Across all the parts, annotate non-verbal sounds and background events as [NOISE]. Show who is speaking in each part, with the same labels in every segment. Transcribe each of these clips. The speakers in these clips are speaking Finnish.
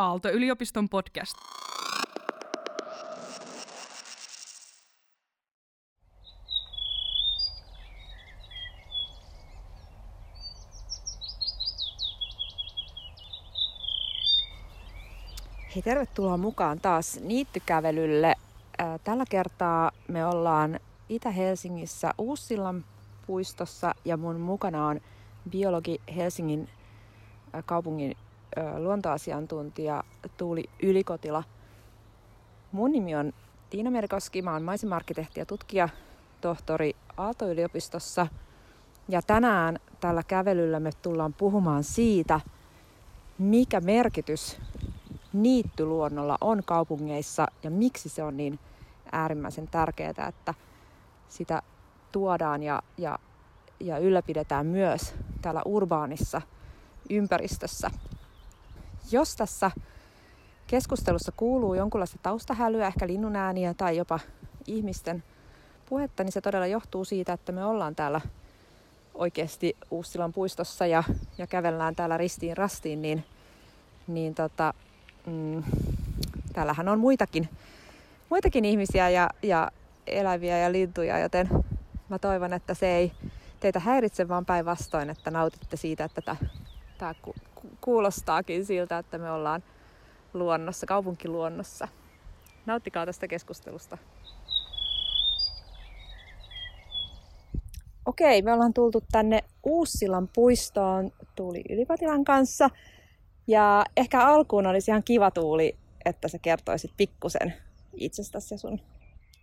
Speaker 1: Aalto-yliopiston podcast.
Speaker 2: Hei, tervetuloa mukaan taas niittykävelylle. Tällä kertaa me ollaan Itä-Helsingissä Uussillan puistossa ja mun mukana on biologi Helsingin kaupungin luontoasiantuntija Tuuli Ylikotila. Mun nimi on Tiina Merikoski, mä oon maisemarkkitehti ja tutkija tohtori Aalto-yliopistossa. Ja tänään tällä kävelyllä me tullaan puhumaan siitä, mikä merkitys niittyluonnolla on kaupungeissa ja miksi se on niin äärimmäisen tärkeää, että sitä tuodaan ja, ja, ja ylläpidetään myös täällä urbaanissa ympäristössä. Jos tässä keskustelussa kuuluu jonkunlaista taustahälyä, ehkä linnun ääniä tai jopa ihmisten puhetta, niin se todella johtuu siitä, että me ollaan täällä oikeasti Uussilan puistossa ja, ja kävellään täällä ristiin rastiin, niin, niin tota, mm, täällähän on muitakin, muitakin ihmisiä ja, ja eläviä ja lintuja, joten mä toivon, että se ei teitä häiritse, vaan päinvastoin, että nautitte siitä, että tämä kuulostaakin siltä, että me ollaan luonnossa, kaupunkiluonnossa. Nauttikaa tästä keskustelusta. Okei, me ollaan tultu tänne Uussilan puistoon Tuuli Ylipatilan kanssa. Ja ehkä alkuun olisi ihan kiva Tuuli, että sä kertoisit pikkusen itsestäsi ja sun,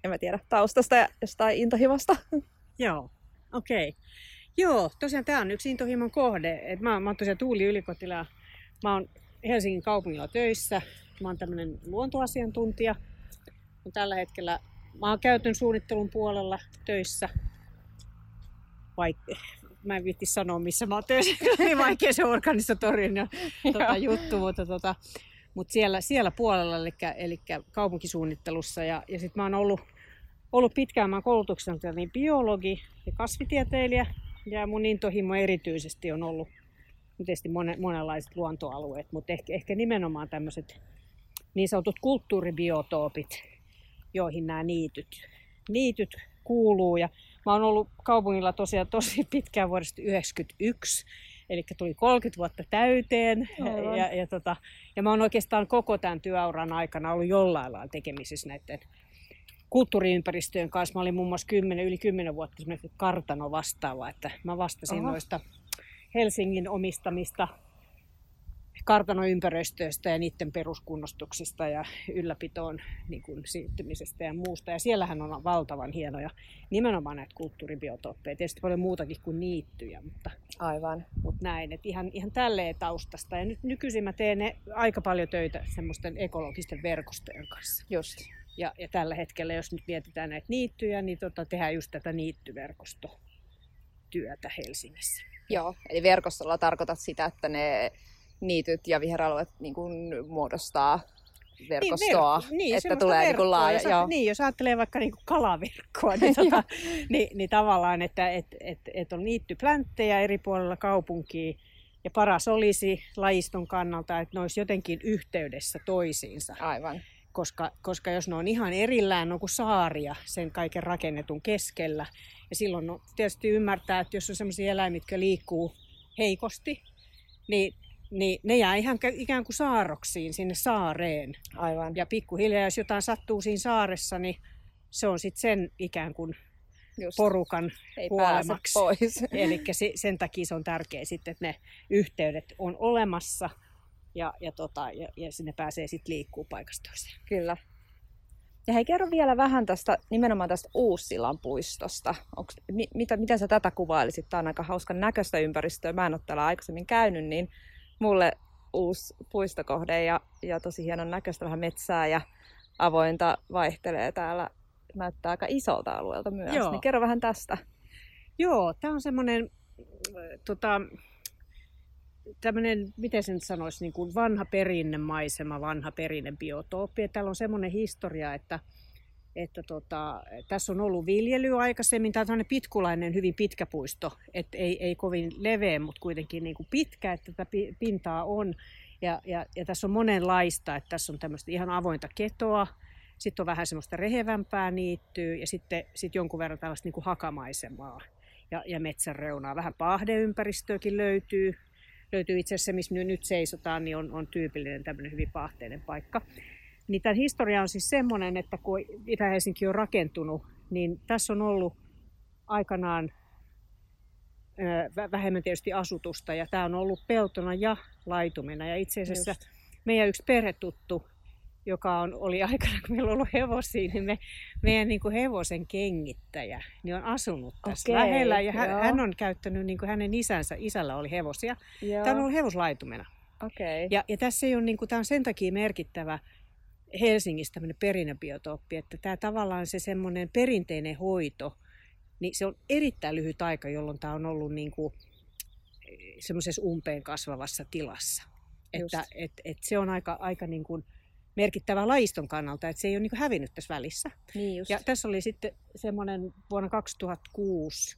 Speaker 2: en mä tiedä, taustasta ja jostain intohimosta.
Speaker 3: Joo, okei. Okay. Joo, tosiaan tämä on yksi intohimon kohde. Et mä, mä oon tosiaan Tuuli Ylikotila. Mä oon Helsingin kaupungilla töissä. Mä oon tämmöinen luontoasiantuntija. Mä tällä hetkellä mä oon käytön suunnittelun puolella töissä. Vaikka mä en viitti sanoa, missä mä oon töissä. [LAUGHS] niin vaikea se organisatorinen [LAUGHS] tota, juttu, mutta tota, mutta siellä, siellä puolella, eli, eli kaupunkisuunnittelussa. Ja, ja sitten mä oon ollut, ollut pitkään, mä oon koulutuksena niin biologi ja kasvitieteilijä, ja mun intohimo erityisesti on ollut tietysti monen, monenlaiset luontoalueet, mutta ehkä, ehkä nimenomaan tämmöiset niin sanotut kulttuuribiotoopit, joihin nämä niityt, niityt kuuluu. Ja mä oon ollut kaupungilla tosiaan tosi pitkään vuodesta 1991, eli tuli 30 vuotta täyteen. Ja, ja, tota, ja mä oon oikeastaan koko tämän työuran aikana ollut jollain lailla tekemisissä näiden kulttuuriympäristöjen kanssa. Mä olin muun muassa 10, yli 10 vuotta kartano vastaava, että mä vastasin Oho. noista Helsingin omistamista kartanoympäristöistä ja niiden peruskunnostuksista ja ylläpitoon niin kuin siirtymisestä ja muusta. Ja siellähän on valtavan hienoja nimenomaan näitä kulttuuribiotooppeja. Tietysti paljon muutakin kuin niittyjä, mutta,
Speaker 2: Aivan.
Speaker 3: mutta näin. Että ihan, ihan tälleen taustasta. Ja nyt nykyisin mä teen ne aika paljon töitä semmoisten ekologisten verkostojen kanssa.
Speaker 2: Just.
Speaker 3: Ja, ja tällä hetkellä, jos nyt mietitään näitä niittyjä, niin tota, tehdään just tätä niittyverkostotyötä Helsingissä.
Speaker 2: Joo, eli verkostolla tarkoitat sitä, että ne niityt ja viheralueet niin kuin muodostaa verkostoa, niin, ver- niin, että tulee
Speaker 3: niin
Speaker 2: kuin laaja.
Speaker 3: Jos, joo. Niin, jos ajattelee vaikka niin kuin kalaverkkoa, niin, [LAUGHS] tota, niin, niin tavallaan, että et, et, et on niittyplänttejä eri puolilla kaupunkia, ja paras olisi lajiston kannalta, että ne olisi jotenkin yhteydessä toisiinsa.
Speaker 2: Aivan
Speaker 3: koska, koska jos ne on ihan erillään, on kuin saaria sen kaiken rakennetun keskellä. Ja silloin no, tietysti ymmärtää, että jos on sellaisia eläimiä, jotka liikkuu heikosti, niin, niin ne jää ihan ikään kuin saaroksiin sinne saareen.
Speaker 2: Aivan.
Speaker 3: Ja pikkuhiljaa, jos jotain sattuu siinä saaressa, niin se on sitten sen ikään kuin Just. porukan
Speaker 2: Ei
Speaker 3: kuolemaksi.
Speaker 2: pois.
Speaker 3: Eli sen takia se on tärkeää sitten, että ne yhteydet on olemassa – ja, ja, tota, ja, ja sinne pääsee sitten liikkuu paikasta toiseen.
Speaker 2: Kyllä. Ja hei, kerro vielä vähän tästä, nimenomaan tästä Uussillan puistosta. Onks, mi, mitä, mitä sä tätä kuvailisit? Tämä on aika hauskan näköistä ympäristöä. Mä en ole täällä aikaisemmin käynyt, niin mulle uusi puistokohde ja, ja tosi hienon näköistä vähän metsää ja avointa vaihtelee täällä. Näyttää aika isolta alueelta myös. Joo. Niin kerro vähän tästä.
Speaker 3: Joo, tämä on semmoinen tota, tämmöinen, miten sen sanoisi, niin kuin vanha perinnemaisema, vanha perinnebiotooppi. Täällä on semmoinen historia, että, että tota, tässä on ollut viljely aikaisemmin. Tämä on pitkulainen, hyvin pitkä puisto, että ei, ei kovin leveä, mutta kuitenkin niin kuin pitkä, että tätä pintaa on. Ja, ja, ja tässä on monenlaista, että tässä on tämmöistä ihan avointa ketoa, sitten on vähän semmoista rehevämpää niittyä ja sitten sit jonkun verran tällaista niin kuin hakamaisemaa ja, ja metsän reunaa. Vähän pahdeympäristöäkin löytyy. Löytyy itse asiassa, missä nyt seisotaan, niin on, on tyypillinen tämmöinen hyvin pahteinen paikka. Niin tämän historia on siis semmoinen, että kun Itä-Helsinki on rakentunut, niin tässä on ollut aikanaan vähemmän tietysti asutusta ja tämä on ollut peltona ja laitumena. Ja itse asiassa Just. meidän yksi perhetuttu, joka on, oli aikana, kun meillä on ollut hevosia, niin me, meidän niin kuin hevosen kengittäjä niin on asunut tässä okay, lähellä. Ja hän, hän on käyttänyt, niin kuin hänen isänsä, isällä oli hevosia. Joo. Tämä on ollut hevoslaitumena.
Speaker 2: Okay.
Speaker 3: Ja, ja tässä ei ole, niin kuin, tämä on sen takia merkittävä Helsingissä tämmöinen perinnöbiotooppi, että tämä tavallaan se semmoinen perinteinen hoito – niin se on erittäin lyhyt aika, jolloin tämä on ollut niin kuin eh, semmoisessa umpeen kasvavassa tilassa. Että et, et se on aika, aika niin kuin merkittävä lajiston kannalta, että se ei ole niin kuin hävinnyt tässä välissä.
Speaker 2: Niin just.
Speaker 3: Ja tässä oli sitten semmoinen vuonna 2006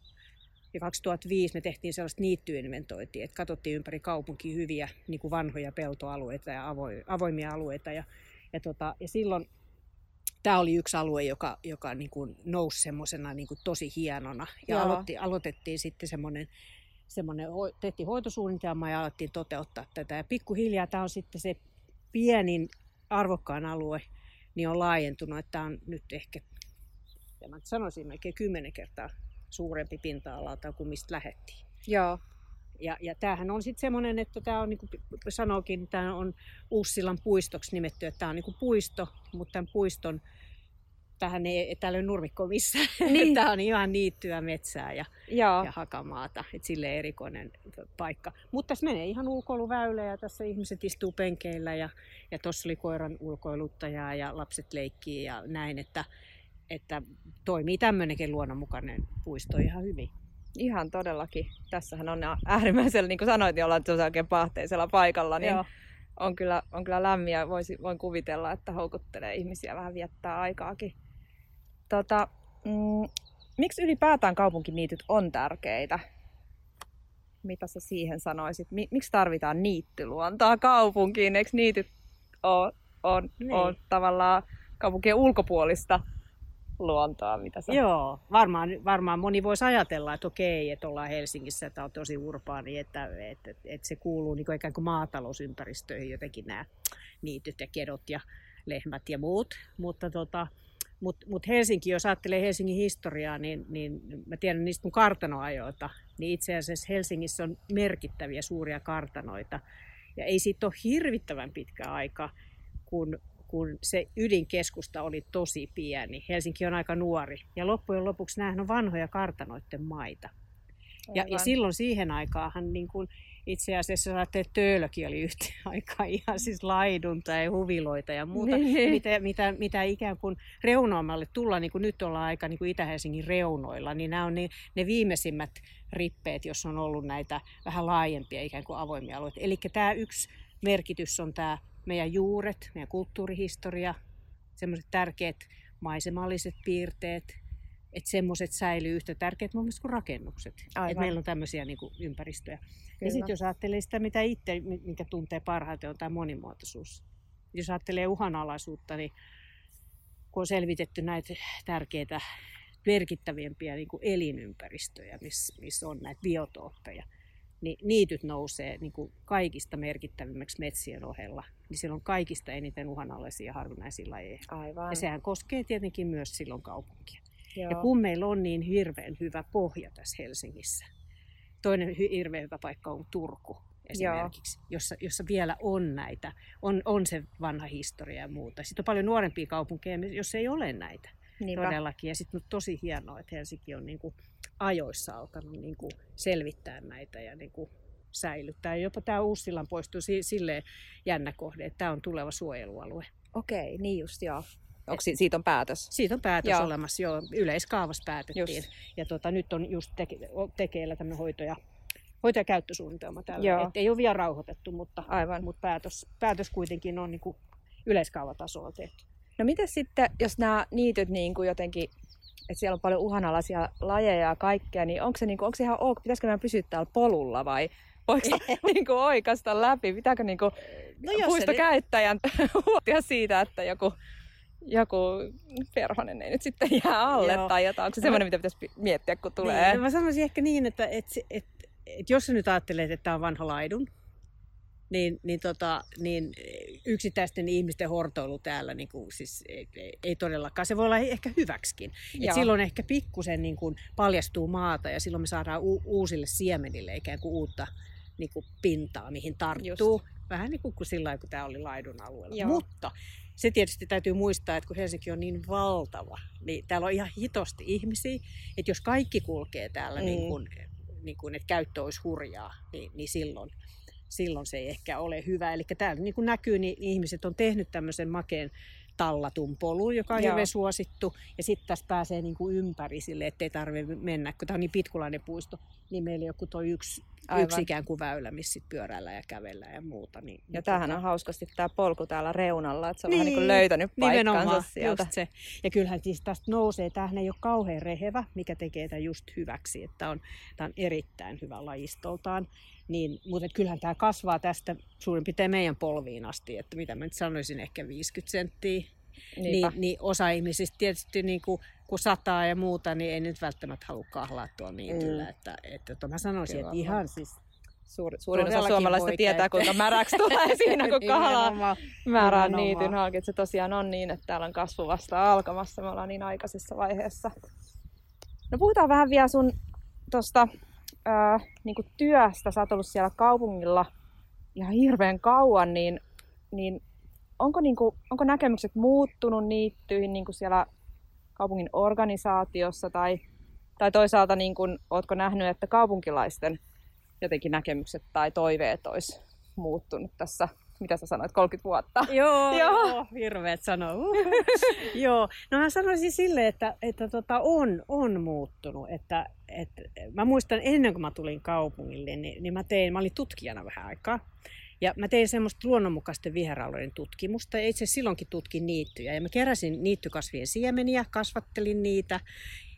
Speaker 3: ja 2005 me tehtiin sellaista niittyinventointia, että katsottiin ympäri kaupunkia hyviä niin kuin vanhoja peltoalueita ja avoimia alueita. Ja, ja, tota, ja silloin tämä oli yksi alue, joka, joka niin kuin nousi semmoisena niin tosi hienona. Ja aloitti, aloitettiin sitten semmoinen, semmoinen, tehtiin hoitosuunnitelma ja alettiin toteuttaa tätä. Ja pikkuhiljaa tämä on sitten se pienin arvokkaan alue, niin on laajentunut, että tämä on nyt ehkä, ja mä sanoisin melkein kymmenen kertaa suurempi pinta-alalta kuin mistä lähettiin.
Speaker 2: Joo.
Speaker 3: Ja, ja tämähän on sitten semmoinen, että tämä on, niin kuin sanoikin, tämä on Uussillan puistoksi nimetty, että tämä on niin kuin puisto, mutta tämän puiston, tähän ei, täällä ei ole nurmikko missään. Niin. [LAUGHS] tämä on ihan niittyä metsää ja, ja hakamaata, että sille erikoinen paikka. Mutta tässä menee ihan ulkoiluväylä ja tässä ihmiset istuu penkeillä ja, ja tuossa oli koiran ulkoiluttajaa ja lapset leikkii ja näin, että, että toimii tämmöinenkin luonnonmukainen puisto ihan hyvin.
Speaker 2: Ihan todellakin. Tässähän on äärimmäisellä, niin kuin sanoit, niin ollaan oikein pahteisella paikalla, niin Joo. on kyllä, on kyllä lämmin ja voisi, voin kuvitella, että houkuttelee ihmisiä vähän viettää aikaakin. Tota, mm, miksi ylipäätään kaupunkiniityt on tärkeitä? Mitä sä siihen sanoisit? Miksi tarvitaan niittyluontoa kaupunkiin? Eikö niityt ole, on, niin. on tavallaan kaupunkien ulkopuolista luontoa, mitä sä...
Speaker 3: Joo, varmaan, varmaan moni voisi ajatella, että okei, että ollaan Helsingissä, että on tosi urbaani, että, että, että, että se kuuluu niin kuin ikään kuin maatalousympäristöihin jotenkin nämä niityt ja kedot ja lehmät ja muut, mutta tota, mutta mut Helsinki, jos ajattelee Helsingin historiaa, niin, niin mä tiedän niistä mun kartanoajoilta, niin itse asiassa Helsingissä on merkittäviä suuria kartanoita. Ja ei siitä ole hirvittävän pitkä aika, kun kun se ydinkeskusta oli tosi pieni. Helsinki on aika nuori. Ja loppujen lopuksi nämä on vanhoja kartanoiden maita. Ja, ja silloin siihen aikaan niin kuin itse asiassa että Töölökin oli yhtä [LAUGHS] aikaa ihan siis laidunta ja huviloita ja muuta, niin. mitä, mitä, mitä ikään kuin reunoimalle tullaan, niin kuin nyt ollaan aika niin kuin Itä-Helsingin reunoilla, niin nämä on ne, ne viimeisimmät rippeet, jos on ollut näitä vähän laajempia ikään kuin avoimia alueita. Eli tämä yksi merkitys on tämä meidän juuret, meidän kulttuurihistoria, semmoiset tärkeät maisemalliset piirteet, että semmoiset säilyy yhtä tärkeät mun mielestä kuin rakennukset. Että meillä on tämmöisiä niin kuin, ympäristöjä. Kyllä. Ja sitten jos ajattelee sitä, mitä itse, mikä tuntee parhaiten, on tämä monimuotoisuus. Jos ajattelee uhanalaisuutta, niin kun on selvitetty näitä tärkeitä, merkittävimpiä niin kuin elinympäristöjä, missä miss on näitä biotooppeja, niin niityt nousee niin kuin kaikista merkittävimmäksi metsien ohella. Niin siellä on kaikista eniten uhanalaisia harvinaisia lajeja.
Speaker 2: Aivan.
Speaker 3: Ja sehän koskee tietenkin myös silloin kaupunkia. Joo. Ja kun meillä on niin hirveän hyvä pohja tässä Helsingissä, toinen hirveän hyvä paikka on Turku esimerkiksi, jossa, jossa vielä on näitä, on, on se vanha historia ja muuta. Sitten on paljon nuorempia kaupunkeja, jossa ei ole näitä Niinpä. todellakin. Ja sitten on tosi hienoa, että Helsinki on niin kuin ajoissa alkanut niin kuin selvittää näitä ja niin kuin säilyttää. Jopa tämä Uussillan poistuu silleen jännä kohde, että tämä on tuleva suojelualue.
Speaker 2: Okei, niin just joo. Onko si- siitä on päätös?
Speaker 3: Siitä on päätös joo. olemassa, joo. Yleiskaavassa päätettiin. Just. Ja tota, nyt on just teke- tekeillä tämmöinen hoito- ja, hoito- ja käyttösuunnitelma tällä. Et ei ole vielä rauhoitettu, mutta,
Speaker 2: Aivan.
Speaker 3: mutta päätös, päätös kuitenkin on niin kuin yleiskaavatasolla tehty.
Speaker 2: No miten sitten, jos nämä niityt niin kuin jotenkin, että siellä on paljon uhanalaisia lajeja ja kaikkea, niin onko se, niin kuin, onko se ihan ok, pitäisikö meidän pysyä täällä polulla vai helppoiksi [LAUGHS] niin kuin oikasta läpi? Pitääkö niin kuin
Speaker 3: No
Speaker 2: puistokäyttäjän [LAUGHS] huoltia siitä, että joku, joku perhonen ei nyt sitten jää alle
Speaker 3: Joo.
Speaker 2: tai jotain? Onko se semmoinen, mitä pitäisi pi- miettiä, kun tulee?
Speaker 3: Niin, no mä sanoisin ehkä niin, että et, et, et jos sä nyt ajattelet, että tämä on vanha laidun, niin, niin, tota, niin yksittäisten ihmisten hortoilu täällä niin kuin, siis ei, ei, ei todellakaan. Se voi olla ehkä hyväksikin. Et silloin ehkä pikkusen niin kuin paljastuu maata ja silloin me saadaan u- uusille siemenille ikään kuin uutta niin kuin pintaa, mihin tarttuu. Vähän niin kuin, kuin sillä kun tämä oli laidun alueella.
Speaker 2: Joo.
Speaker 3: Mutta se tietysti täytyy muistaa, että kun Helsinki on niin valtava, niin täällä on ihan hitosti ihmisiä, että jos kaikki kulkee täällä
Speaker 2: Mm.
Speaker 3: niin kuin, niin kuin, että käyttö olisi hurjaa, niin, niin silloin, silloin se ei ehkä ole hyvä. Eli täällä niin kuin näkyy, niin ihmiset on tehnyt tämmöisen makeen tallatun polun, joka on
Speaker 2: Joo.
Speaker 3: hirveän suosittu. Ja sitten tässä pääsee niin kuin ympäri sille, ettei tarvitse mennä. Kun tämä on niin pitkulainen puisto, niin meillä joku toi yksi,
Speaker 2: Aivan.
Speaker 3: yksi ikään kuin väylä, missä sit pyöräillä ja kävellään ja muuta. Niin,
Speaker 2: Ja tämähän
Speaker 3: tota-
Speaker 2: on hauskasti tämä polku täällä reunalla, että se on vähän niin kuin
Speaker 3: Niin,
Speaker 2: löytänyt
Speaker 3: Nimenomaan,
Speaker 2: paikkansa sieltä.
Speaker 3: just se. Ja kyllähän siis tästä nousee, tämähän ei ole kauhean rehevä, mikä tekee tämän just hyväksi, että on, tämä on erittäin hyvä lajistoltaan. Niin, mutta kyllähän tämä kasvaa tästä suurin piirtein meidän polviin asti, että mitä mä nyt sanoisin, ehkä 50 senttiä. Niin, niin osa ihmisistä tietysti niin kuin, kun sataa ja muuta, niin ei nyt välttämättä halua kahlaa tuolla niityllä.
Speaker 2: Mm.
Speaker 3: Että, että, että mä sanoisin,
Speaker 2: Kyllä
Speaker 3: että ihan siis
Speaker 2: Suuri, suurin osa
Speaker 3: voi
Speaker 2: tietää, kuinka märäksi tulee [LAUGHS] siinä, kun kahlaa määrään
Speaker 3: Nimenomaan.
Speaker 2: niityn halki. Että se tosiaan on niin, että täällä on kasvu vasta alkamassa. Me ollaan niin aikaisessa vaiheessa. No puhutaan vähän vielä sun tosta, ää, niinku työstä. Sä oot ollut siellä kaupungilla ihan hirveän kauan, niin, niin onko, niinku, onko näkemykset muuttunut niittyihin niinku siellä kaupungin organisaatiossa tai, tai toisaalta niin kun, ootko nähnyt, että kaupunkilaisten jotenkin näkemykset tai toiveet olisi muuttunut tässä, mitä sä sanoit, 30 vuotta? [LAUGHS]
Speaker 3: Joo, [LAUGHS]
Speaker 2: Joo.
Speaker 3: joo. hirveet sanoa. [LAUGHS] joo, no mä sanoisin sille, että, että tota on, on muuttunut. Että, että mä muistan ennen kuin mä tulin kaupungille, niin, niin mä tein, mä olin tutkijana vähän aikaa. Ja mä tein semmoista luonnonmukaisten viheralueiden tutkimusta ja itse silloinkin tutkin niittyjä. Ja mä keräsin niittykasvien siemeniä, kasvattelin niitä.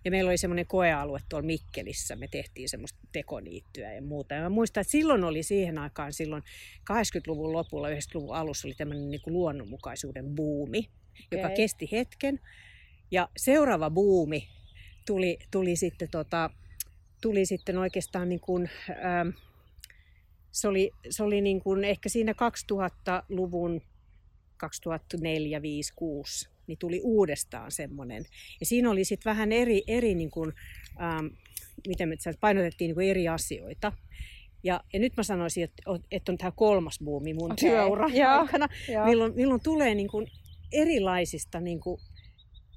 Speaker 3: Ja meillä oli semmoinen koealue tuolla Mikkelissä, me tehtiin semmoista tekoniittyä ja muuta. Ja mä muistan, että silloin oli siihen aikaan, silloin 80-luvun lopulla, 90-luvun alussa oli tämmöinen niin kuin luonnonmukaisuuden buumi, joka
Speaker 2: Okei.
Speaker 3: kesti hetken. Ja seuraava buumi tuli, tuli sitten, tota, tuli sitten oikeastaan niin kuin, ähm, se oli, se oli niin kuin ehkä siinä 2000-luvun 2004, 5, 6, niin tuli uudestaan semmoinen. Ja siinä oli sitten vähän eri, eri niin kuin, ähm, miten me painotettiin niin kuin eri asioita. Ja, ja nyt mä sanoisin, että, että on tämä kolmas buumi mun
Speaker 2: Okei,
Speaker 3: työuran aikana, milloin, milloin tulee niin kuin erilaisista, niin kuin,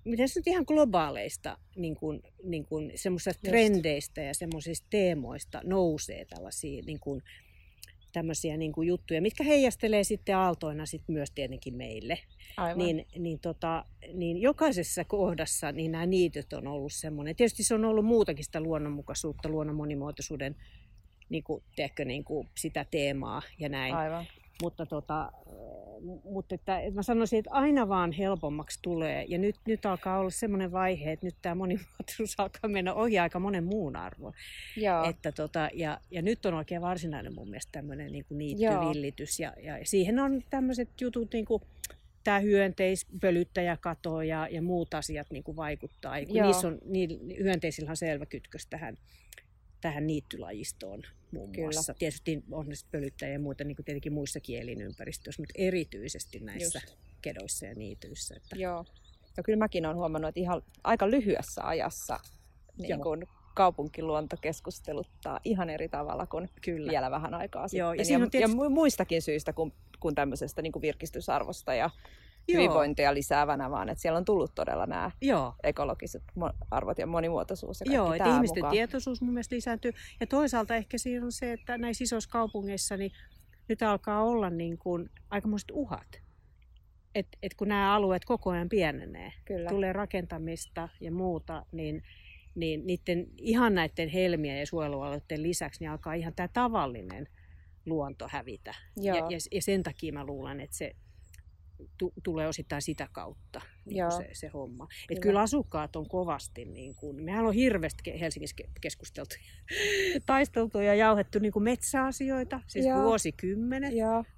Speaker 3: miten se nyt ihan globaaleista niin kuin, niin kuin semmoisista trendeistä ja semmoisista teemoista nousee tällaisia niin kuin, tämmöisiä niin kuin juttuja, mitkä heijastelee sitten aaltoina sit myös tietenkin meille.
Speaker 2: Aivan.
Speaker 3: Niin, niin, tota, niin jokaisessa kohdassa niin nämä niityt on ollut semmoinen. Tietysti se on ollut muutakin sitä luonnonmukaisuutta, luonnon monimuotoisuuden niin kuin, tiedätkö, niin kuin sitä teemaa ja näin.
Speaker 2: Aivan.
Speaker 3: Mutta, tota, mutta että, että mä sanoisin, että aina vaan helpommaksi tulee. Ja nyt, nyt alkaa olla semmoinen vaihe, että nyt tämä monimuotoisuus [LAUGHS] alkaa mennä ohi aika monen muun arvon.
Speaker 2: Joo.
Speaker 3: Että tota, ja, ja nyt on oikein varsinainen mun mielestä tämmöinen niin niittyvillitys. Ja, ja siihen on tämmöiset jutut, niin kuin tämä hyönteispölyttäjäkato ja, ja muut asiat niin kuin vaikuttaa. Ja niissä on, niin, hyönteisillä on selvä kytkös tähän, tähän niittylajistoon muun
Speaker 2: Kyllä.
Speaker 3: muassa. Tietysti on pölyttäjiä ja muuta niin kuin tietenkin muissakin elinympäristöissä, mutta erityisesti näissä
Speaker 2: Just.
Speaker 3: kedoissa ja niityissä. Että,
Speaker 2: Joo. Ja kyllä mäkin olen huomannut, että ihan aika lyhyessä ajassa niin kun kaupunkiluonto keskusteluttaa ihan eri tavalla kuin
Speaker 3: Kyllä.
Speaker 2: vielä vähän aikaa sitten.
Speaker 3: Joo, ja
Speaker 2: ja, ja
Speaker 3: tietysti-
Speaker 2: mu- muistakin syistä kuin, kuin tämmöisestä niin kuin virkistysarvosta ja
Speaker 3: Joo.
Speaker 2: hyvinvointia lisäävänä, vaan että siellä on tullut todella nämä
Speaker 3: Joo,
Speaker 2: ekologiset arvot ja monimuotoisuus ja
Speaker 3: Joo, että ihmisten
Speaker 2: mukaan.
Speaker 3: tietoisuus mun mielestä lisääntyy. Ja toisaalta ehkä siinä on se, että näissä isoissa kaupungeissa niin nyt alkaa olla niin kuin aikamoiset uhat. Et, et kun nämä alueet koko ajan pienenee,
Speaker 2: Kyllä.
Speaker 3: tulee rakentamista ja muuta, niin, niin niiden, ihan näiden helmiä ja suojelualueiden lisäksi niin alkaa ihan tämä tavallinen luonto hävitä.
Speaker 2: Joo.
Speaker 3: Ja, ja, ja sen takia mä luulen, että se, tulee osittain sitä kautta niin
Speaker 2: Joo.
Speaker 3: se, se homma. Et
Speaker 2: Kyllä.
Speaker 3: kyllä asukkaat on kovasti, niin kuin, mehän on hirveästi Helsingissä ke- keskusteltu, [LAUGHS] taisteltu ja jauhettu niin kuin metsäasioita, siis
Speaker 2: Joo.
Speaker 3: vuosikymmenet.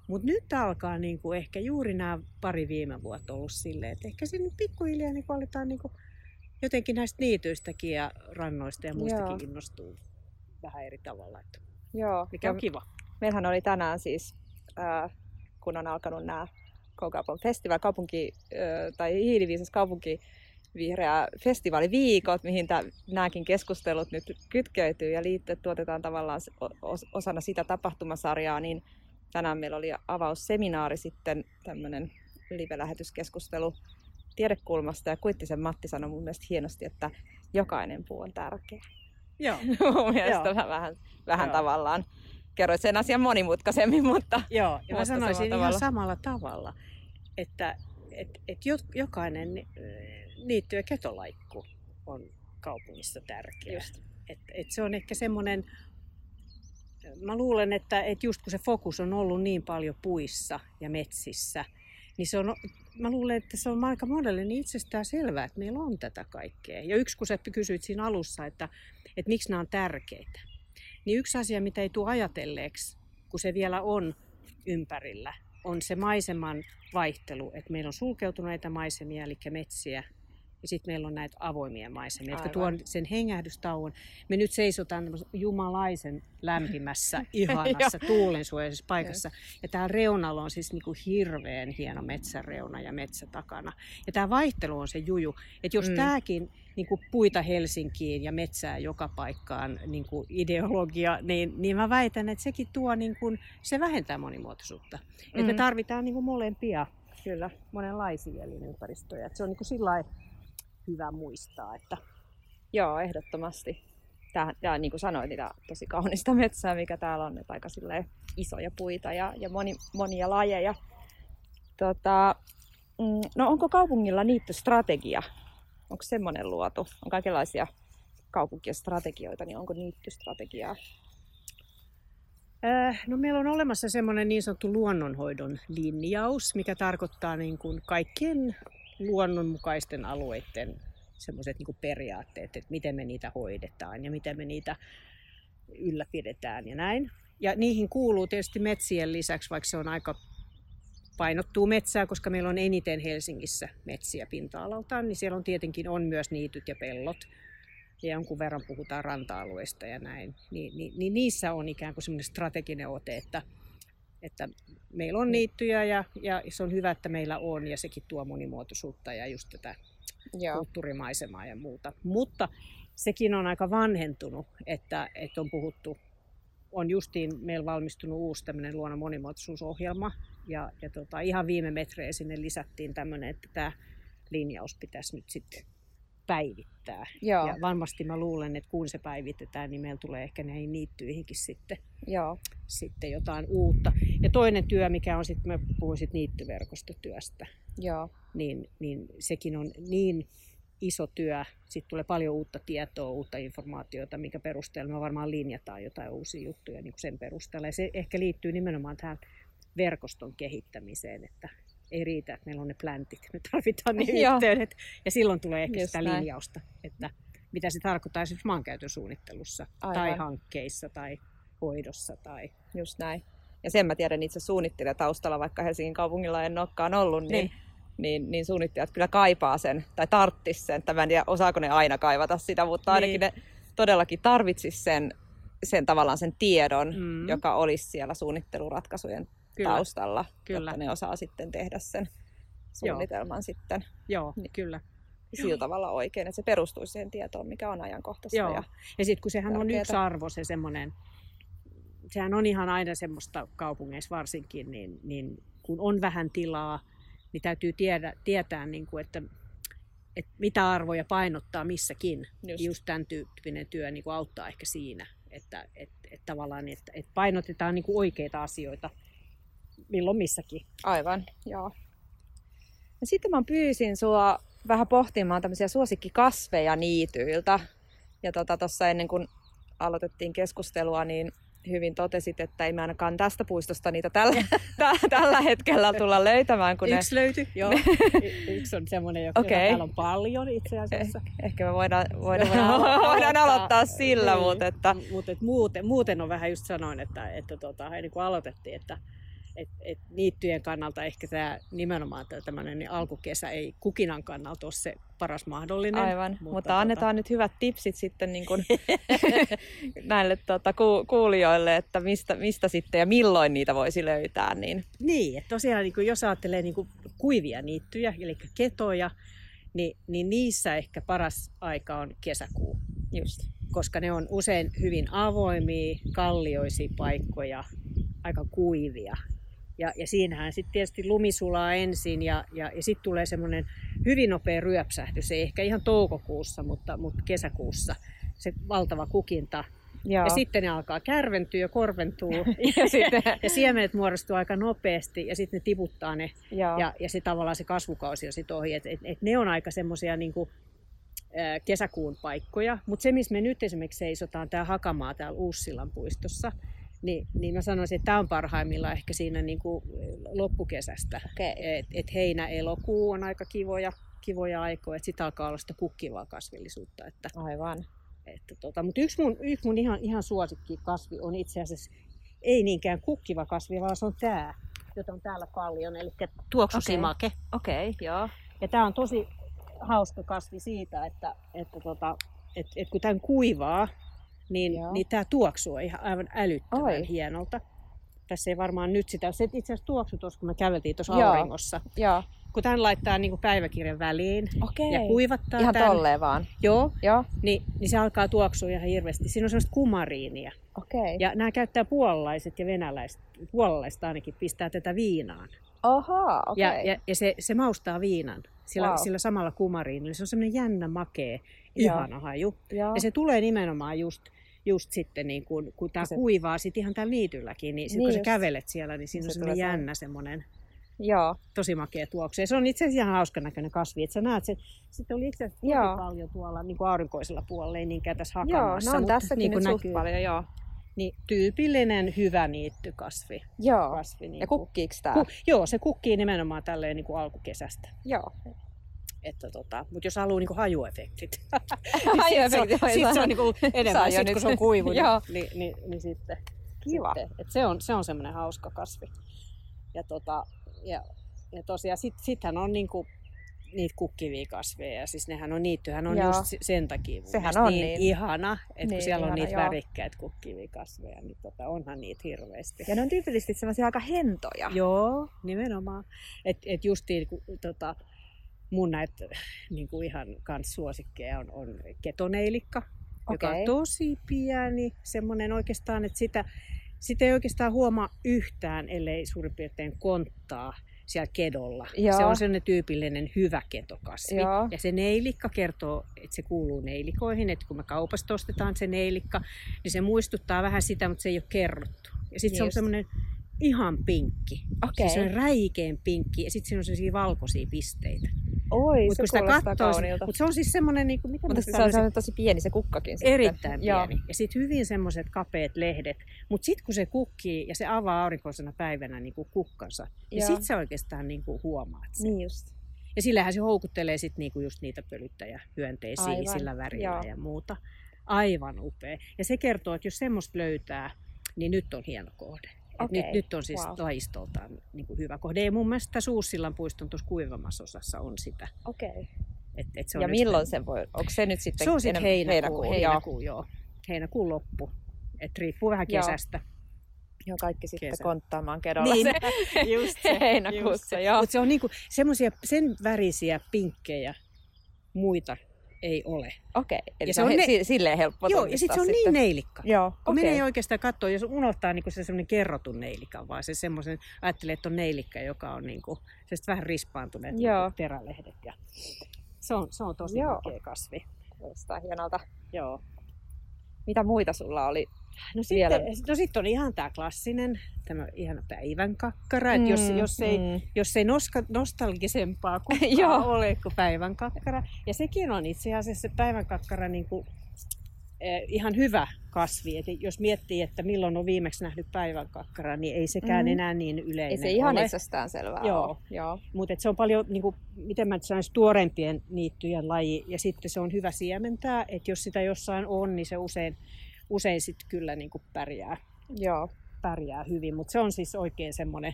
Speaker 3: Mutta nyt alkaa niin kuin ehkä juuri nämä pari viime vuotta ollut silleen, että ehkä nyt pikkuhiljaa niin kuin aletaan niin kuin jotenkin näistä niityistäkin ja rannoista ja muistakin
Speaker 2: Joo.
Speaker 3: innostuu vähän eri tavalla, että
Speaker 2: Joo.
Speaker 3: mikä on kiva.
Speaker 2: Meillähän oli tänään siis, äh, kun on alkanut nämä K-Kaupan festivaali, kaupunki, tai hiiliviisas kaupunki vihreä festivaaliviikot, mihin nämäkin keskustelut nyt kytkeytyy ja liittyy, tuotetaan tavallaan osana sitä tapahtumasarjaa, niin tänään meillä oli avausseminaari sitten, tämmöinen live-lähetyskeskustelu tiedekulmasta ja Kuittisen Matti sanoi mun mielestä hienosti, että jokainen puu on tärkeä.
Speaker 3: Joo. [LAUGHS]
Speaker 2: mun mielestä
Speaker 3: Joo.
Speaker 2: vähän, vähän
Speaker 3: Joo.
Speaker 2: tavallaan kerroit sen asian monimutkaisemmin, mutta [LAUGHS]
Speaker 3: Joo, ja mä sanoisin
Speaker 2: samalla
Speaker 3: ihan
Speaker 2: tavalla.
Speaker 3: samalla tavalla, että et, et jo, jokainen ni- niitty ja ketolaikku on kaupungissa tärkeä.
Speaker 2: Just.
Speaker 3: Et, et se on ehkä semmoinen, mä luulen, että et just kun se fokus on ollut niin paljon puissa ja metsissä, niin se on, mä luulen, että se on aika monelle niin itsestään selvää, että meillä on tätä kaikkea. Ja yksi, kun sä kysyit siinä alussa, että, että miksi nämä on tärkeitä, niin yksi asia, mitä ei tule ajatelleeksi, kun se vielä on ympärillä, on se maiseman vaihtelu, että meillä on sulkeutuneita maisemia, eli metsiä, ja sitten meillä on näitä avoimia maisemia, jotka tuo
Speaker 2: Aivan.
Speaker 3: sen hengähdystauon. Me nyt seisotaan jumalaisen lämpimässä, [LAUGHS] [LAUGHS] ihanassa, tuulensuojaisessa paikassa. Ja täällä reunalla on siis niinku hirveän hieno metsäreuna ja metsä takana. Ja tämä vaihtelu on se juju. Että jos
Speaker 2: Mm.
Speaker 3: mm. tämäkin niinku puita Helsinkiin ja metsää joka paikkaan niinku ideologia, niin, niin mä väitän, että sekin tuo, niinku, se vähentää monimuotoisuutta. Mm. Et me
Speaker 2: Mm.
Speaker 3: tarvitaan niinku molempia
Speaker 2: kyllä.
Speaker 3: monenlaisia elinympäristöjä. Et se on niinku sillä lailla hyvä muistaa, että
Speaker 2: Joo, ehdottomasti. Tää, ja niin kuin sanoit, niin tää on tosi kaunista metsää, mikä täällä on, että aika isoja puita ja, ja moni, monia lajeja. Tota, mm, no onko kaupungilla niittystrategia? Onko semmoinen luotu? On kaikenlaisia kaupunkien strategioita, niin onko niittystrategiaa?
Speaker 3: Äh, no meillä on olemassa semmoinen niin sanottu luonnonhoidon linjaus, mikä tarkoittaa niin kuin kaikkien luonnonmukaisten alueiden semmoiset niin periaatteet, että miten me niitä hoidetaan ja miten me niitä ylläpidetään ja näin. Ja niihin kuuluu tietysti metsien lisäksi, vaikka se on aika painottuu metsää, koska meillä on eniten Helsingissä metsiä pinta-alaltaan, niin siellä on tietenkin on myös niityt ja pellot. Ja jonkun verran puhutaan ranta-alueista ja näin. Niin, niin, niin niissä on ikään kuin semmoinen strateginen ote, että, että meillä on niittyjä ja, ja se on hyvä, että meillä on ja sekin tuo monimuotoisuutta ja just tätä
Speaker 2: Joo.
Speaker 3: kulttuurimaisemaa ja muuta. Mutta sekin on aika vanhentunut, että, että on puhuttu, on justiin meillä valmistunut uusi tämmöinen luonnon monimuotoisuusohjelma ja, ja tota, ihan viime metreillä sinne lisättiin tämmöinen, että tämä linjaus pitäisi nyt sitten päivittää.
Speaker 2: Joo.
Speaker 3: Ja varmasti mä luulen, että kun se päivitetään, niin meillä tulee ehkä näihin niittyihinkin sitten,
Speaker 2: Joo.
Speaker 3: sitten jotain uutta. Ja toinen työ, mikä on sitten, mä puhuin sitten niittyverkostotyöstä,
Speaker 2: Joo.
Speaker 3: niin, niin sekin on niin iso työ. Sitten tulee paljon uutta tietoa, uutta informaatiota, minkä perusteella me varmaan linjataan jotain uusia juttuja niin kuin sen perusteella. Ja se ehkä liittyy nimenomaan tähän verkoston kehittämiseen, että ei riitä, että meillä on ne pläntit, me tarvitaan ne yhteydet. Ja silloin tulee ehkä
Speaker 2: Just
Speaker 3: sitä
Speaker 2: näin.
Speaker 3: linjausta, että mitä se tarkoittaa esimerkiksi maankäytön suunnittelussa
Speaker 2: Aivan.
Speaker 3: tai hankkeissa tai hoidossa. Tai...
Speaker 2: Just näin. Ja sen mä tiedän itse suunnittelija taustalla, vaikka Helsingin kaupungilla en olekaan ollut, niin,
Speaker 3: Niin.
Speaker 2: niin, niin suunnittelijat kyllä kaipaa sen, tai tarttis sen. Tämä en tiedä, osaako ne aina kaivata sitä, mutta ainakin
Speaker 3: Niin.
Speaker 2: ne todellakin tarvitsis sen, sen tavallaan sen tiedon,
Speaker 3: Mm.
Speaker 2: joka olisi siellä suunnitteluratkaisujen
Speaker 3: Kyllä.
Speaker 2: taustalla,
Speaker 3: Kyllä.
Speaker 2: jotta ne osaa sitten tehdä sen suunnitelman sitten
Speaker 3: Joo,
Speaker 2: Niin.
Speaker 3: kyllä.
Speaker 2: sillä tavalla oikein, että se perustuisi siihen tietoon, mikä on ajankohtaista.
Speaker 3: Joo.
Speaker 2: Ja,
Speaker 3: Ja sitten kun sehän on
Speaker 2: Tärkeetä.
Speaker 3: yksi arvo, se semmoinen, sehän on ihan aina semmoista kaupungeissa varsinkin, niin, niin kun on vähän tilaa, niin täytyy tiedä, tietää, niin kuin, että, että mitä arvoja painottaa missäkin.
Speaker 2: Just.
Speaker 3: Just, tämän tyyppinen työ niin kuin auttaa ehkä siinä, että, että, että tavallaan että, että painotetaan niin kuin oikeita asioita milloin missäkin.
Speaker 2: Aivan, joo. Ja sitten mä pyysin sua vähän pohtimaan tämmöisiä suosikkikasveja niityiltä. Ja tuossa tota, ennen kuin aloitettiin keskustelua, niin hyvin totesit, että ei me ainakaan tästä puistosta niitä tällä, [LAUGHS] tä- tällä hetkellä tulla löytämään. Kun
Speaker 3: Yksi
Speaker 2: ne,
Speaker 3: löytyi, [LAUGHS] joo. Y- Yksi on semmoinen, joka
Speaker 2: Okei.
Speaker 3: täällä on paljon itse asiassa.
Speaker 2: eh, ehkä me voidaan, voidaan,
Speaker 3: Voidaan alo-
Speaker 2: voidaan aloittaa sillä,
Speaker 3: niin.
Speaker 2: mutta että,
Speaker 3: Mut et muuten, muuten on vähän just sanoin, että, että tota, niin kuin aloitettiin, että et, et niittyjen kannalta ehkä tämä nimenomaan tämmöinen niin alkukesä ei kukinan kannalta ole se paras mahdollinen.
Speaker 2: aivan. Mutta, mutta
Speaker 3: tota-
Speaker 2: annetaan nyt hyvät tipsit sitten niin kuin [LAUGHS] näille tota, ku, kuulijoille, että mistä, mistä sitten ja milloin niitä voisi löytää. Niin,
Speaker 3: Niin, että tosiaan niin kuin jos ajattelee niin kuin kuivia niittyjä, eli ketoja, niin, niin niissä ehkä paras aika on kesäkuu,
Speaker 2: just.
Speaker 3: koska ne on usein hyvin avoimia, kallioisia paikkoja, aika kuivia. Ja, ja siinähän sitten tietysti lumi sulaa ensin ja, ja, ja sitten tulee semmoinen hyvin nopea ryöpsähdys, ei ehkä ihan toukokuussa, mutta, mutta kesäkuussa se valtava kukinta.
Speaker 2: Joo.
Speaker 3: Ja sitten ne alkaa kärventyä ja korventua [LAUGHS]
Speaker 2: ja sitten, [LAUGHS]
Speaker 3: ja siemenet muodostuu aika nopeasti ja sitten ne tiputtaa ne
Speaker 2: joo.
Speaker 3: ja, ja se tavallaan se kasvukausi on sitten ohi. Et, et, et ne on aika semmoisia niinku, kesäkuun paikkoja. Mutta se, missä me nyt esimerkiksi seisotaan, tämä Hakamaa täällä Uussillan puistossa, niin, niin mä sanoisin, että tämä on parhaimmillaan ehkä siinä niinku loppukesästä.
Speaker 2: Okei.
Speaker 3: Et, et heinä, elokuu on aika kivoja, kivoja aikoja, että sitten alkaa olla sitä kukkivaa kasvillisuutta. Että,
Speaker 2: Aivan.
Speaker 3: että tota, mutta yksi mun, yksi mun ihan, ihan suosikki kasvi on itse asiassa ei niinkään kukkiva kasvi, vaan se on tämä, jota on täällä paljon, eli tuoksusimake.
Speaker 2: Okei, okay, joo.
Speaker 3: Ja tämä on tosi hauska kasvi siitä, että, että tota, et, et kun tämän kuivaa, niin,
Speaker 2: Joo.
Speaker 3: niin tämä tuoksuu ihan aivan älyttömän
Speaker 2: Oi.
Speaker 3: hienolta. Tässä ei varmaan nyt sitä, se itse asiassa tuoksui tuossa, kun me käveltiin tuossa auringossa.
Speaker 2: Joo.
Speaker 3: Kun tämän laittaa niin kuin päiväkirjan väliin
Speaker 2: Okei.
Speaker 3: ja kuivattaa
Speaker 2: Ihan
Speaker 3: tämän,
Speaker 2: tolleen vaan.
Speaker 3: joo,
Speaker 2: Joo.
Speaker 3: niin, niin se alkaa tuoksua ihan hirveästi. Siinä on semmoista kumariinia.
Speaker 2: Okei.
Speaker 3: Ja nämä käyttää puolalaiset ja venäläiset, puolalaiset ainakin, pistää tätä viinaan.
Speaker 2: Ahaa, okei.
Speaker 3: Ja, ja, ja se, se maustaa viinan sillä,
Speaker 2: Wow.
Speaker 3: sillä samalla kumariinilla. Se on semmoinen jännä, makea, ihana haju.
Speaker 2: Joo.
Speaker 3: Ja se tulee nimenomaan just, just sitten, niin kun, kun tämä
Speaker 2: Se-
Speaker 3: kuivaa sit ihan täällä niityilläkin, niin, sit
Speaker 2: Niin
Speaker 3: kun sä
Speaker 2: just.
Speaker 3: kävelet siellä, niin siinä
Speaker 2: Se
Speaker 3: on semmoinen jännä, semmoinen
Speaker 2: Joo.
Speaker 3: tosi makea tuoksu. Ja se on itse asiassa ihan hauskan näköinen kasvi. Että sä näet sen, sitten oli itse asiassa tosi
Speaker 2: Joo.
Speaker 3: paljon tuolla niin kuin aurinkoisella puolella, ei niinkään tässä
Speaker 2: Joo,
Speaker 3: hakamaassa.
Speaker 2: no on
Speaker 3: mutta
Speaker 2: tässäkin
Speaker 3: niin
Speaker 2: nyt
Speaker 3: näkyy,
Speaker 2: paljon, joo.
Speaker 3: Niin tyypillinen hyvä niittykasvi.
Speaker 2: Joo.
Speaker 3: Kasvi, niin
Speaker 2: Ja
Speaker 3: kuin-
Speaker 2: kukkiiks tää?
Speaker 3: Ku, joo, se kukkii nimenomaan tälleen niin kuin alkukesästä.
Speaker 2: Joo.
Speaker 3: Että tota, mutta jos haluaa niin kuin hajuefektit, [LAUGHS]
Speaker 2: Hajuefektit voi
Speaker 3: sitten se on niin kuin
Speaker 2: Saa
Speaker 3: enemmän, sit,
Speaker 2: nyt.
Speaker 3: kun se on kuivu, niin, niin, niin, niin sitten,
Speaker 2: Kiva.
Speaker 3: sitten et se on, se on semmoinen hauska kasvi. Ja, tota, ja, ja tosiaan sit, sittenhän on niin kuin, niitä kukkivia kasveja. Ja siis nehän on niittyhän on
Speaker 2: Joo.
Speaker 3: just se- sen takia mun
Speaker 2: Sehän on
Speaker 3: niin,
Speaker 2: niin.
Speaker 3: ihana, että
Speaker 2: Niin,
Speaker 3: kun siellä on
Speaker 2: ihana,
Speaker 3: niitä
Speaker 2: joo.
Speaker 3: värikkäitä kukkivia kasveja, niin tota, onhan niitä hirveästi.
Speaker 2: Ja ne on tyypillisesti sellaisia aika hentoja.
Speaker 3: Joo, nimenomaan. Et, et justiin kun, tota, mun näitä niin kuin ihan kans suosikkeja on, on ketoneilikka, joka on tosi pieni, semmoinen oikeastaan, että sitä, sitä ei oikeastaan huomaa yhtään, ellei suurin piirtein konttaa siellä kedolla.
Speaker 2: Joo.
Speaker 3: Se on sellainen tyypillinen hyvä ketokasvi.
Speaker 2: Joo.
Speaker 3: Ja se neilikka kertoo, että se kuuluu neilikoihin, että kun me kaupasta ostetaan se neilikka, niin se muistuttaa vähän sitä, mutta se ei ole kerrottu. Ja sitten se on semmoinen ihan pinkki.
Speaker 2: Okei.
Speaker 3: Siis se on räikeän pinkki ja sitten siinä on sellaisia valkoisia pisteitä.
Speaker 2: Oi,
Speaker 3: Mut
Speaker 2: se
Speaker 3: kun sitä katsoo, mutta se on siis semmoinen, niin kuin, mitä
Speaker 2: Mutta se on
Speaker 3: sanoisin,
Speaker 2: sellainen tosi pieni se kukkakin sitten.
Speaker 3: erittäin
Speaker 2: Joo.
Speaker 3: pieni. Ja sitten hyvin semmoiset kapeat lehdet. Mutta sitten kun se kukkii ja se avaa aurinkoisena päivänä niin kuin kukkansa, niin
Speaker 2: Joo.
Speaker 3: sitten se oikeastaan niin kuin huomaat sen.
Speaker 2: Niin just.
Speaker 3: Ja sillähän se houkuttelee sit niinku just niitä pölyttäjähyönteisiä
Speaker 2: Aivan,
Speaker 3: sillä värillä
Speaker 2: joo.
Speaker 3: ja muuta. Aivan upea. Ja se kertoo, että jos semmoista löytää, niin nyt on hieno kohde.
Speaker 2: Okei,
Speaker 3: nyt, nyt on siis
Speaker 2: wow.
Speaker 3: lajistoltaan niinku hyvä kohde. Ja mun mielestä Suussillan puiston tuossa kuivemmassa osassa on sitä.
Speaker 2: Okei.
Speaker 3: Et, et se on
Speaker 2: Ja milloin se voi, onko se nyt sitten
Speaker 3: Se on sitten
Speaker 2: enemmän-
Speaker 3: heinäkuu, heinäkuu,
Speaker 2: heinäkuu,
Speaker 3: joo. Heinäkuun loppu. Et riippuu vähän
Speaker 2: Joo.
Speaker 3: kesästä.
Speaker 2: Joo, kaikki sitten
Speaker 3: Kesä.
Speaker 2: konttaamaan kedolla
Speaker 3: Niin,
Speaker 2: se [LAUGHS]
Speaker 3: just se,
Speaker 2: heinäkuussa,
Speaker 3: just se.
Speaker 2: joo.
Speaker 3: Mutta se on niinku semmoisia sen värisiä pinkkejä muita ei ole.
Speaker 2: Okei, eli
Speaker 3: Ja
Speaker 2: se on
Speaker 3: ne-
Speaker 2: si- silleen helppo
Speaker 3: Joo, ja sitten se on
Speaker 2: sitten.
Speaker 3: niin neilikka.
Speaker 2: Joo,
Speaker 3: Kun
Speaker 2: okei.
Speaker 3: menee oikeastaan katsoa, jos unohtaa niinku se semmoinen kerrotun neilikan, vaan se semmoisen, ajattelee, että on neilikka, joka on niinku, se vähän rispaantuneet
Speaker 2: Joo.
Speaker 3: niinku terälehdet. Ja se, on, se on tosi
Speaker 2: Joo.
Speaker 3: kasvi.
Speaker 2: Kuulostaa hienolta.
Speaker 3: Joo.
Speaker 2: Mitä muita sulla oli?
Speaker 3: No
Speaker 2: Vielä.
Speaker 3: sitten, no sitten on ihan tämä klassinen, tämä ihana päivän kakkara. Mm, jos, jos, ei,
Speaker 2: mm.
Speaker 3: jos ei noska, nostalgisempaa kukkaa [LAUGHS] ole kuin päivän kakkara. Ja sekin on itse asiassa se päivän kakkara niin kuin eh, ihan hyvä kasvi. Et jos miettii, että milloin on viimeksi nähnyt päivänkakkaraa, niin ei sekään
Speaker 2: Mhm.
Speaker 3: enää niin yleinen
Speaker 2: Ei se ihan
Speaker 3: ole.
Speaker 2: itsestään selvää
Speaker 3: Joo.
Speaker 2: ole. Joo.
Speaker 3: Mutta se on paljon, niin kuin, miten mä sanoisin, tuorempien niittyjen laji. Ja sitten se on hyvä siementää, että jos sitä jossain on, niin se usein, usein sitten kyllä niin kuin pärjää,
Speaker 2: Joo.
Speaker 3: pärjää hyvin. Mutta se on siis oikein semmoinen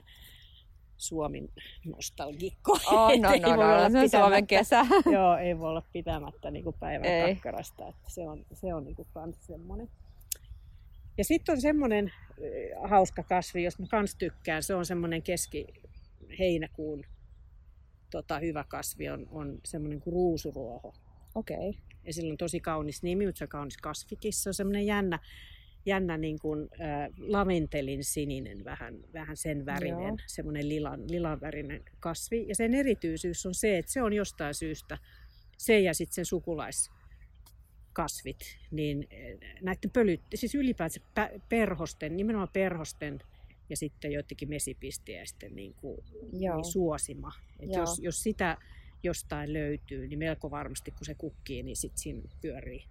Speaker 3: Suomen nostalgikko.
Speaker 2: Oh, no, [LAUGHS] no,
Speaker 3: voi
Speaker 2: no,
Speaker 3: olla
Speaker 2: se on Suomen kesä. [LAUGHS]
Speaker 3: Joo, ei voi olla pitämättä niin kuin päivän
Speaker 2: Ei.
Speaker 3: kakkarasta. Että se on, se on niin kuin kans semmoinen. Ja sitten on semmoinen äh, hauska kasvi, jos mä kans tykkään. Se on semmoinen keski-heinäkuun tota, hyvä kasvi, on, on semmoinen kuin ruusuruoho.
Speaker 2: Okei. Okay.
Speaker 3: Ja sillä on tosi kaunis nimi, mutta se on kaunis kasvikin. Se on semmoinen jännä, jännä niin kuin, äh, laventelin sininen, vähän, vähän sen värinen,
Speaker 2: Joo.
Speaker 3: semmoinen lilan, lilan värinen kasvi. Ja sen erityisyys on se, että se on jostain syystä, se ja sitten sen sukulaiskasvit, niin äh, näiden pölyt, siis ylipäänsä pä- perhosten, nimenomaan perhosten ja sitten joidenkin mesipistiäisten niin kuin,
Speaker 2: Joo.
Speaker 3: niin suosima. Et
Speaker 2: Joo.
Speaker 3: jos, jos sitä jostain löytyy, niin melko varmasti kun se kukkii, niin sitten siinä pyörii,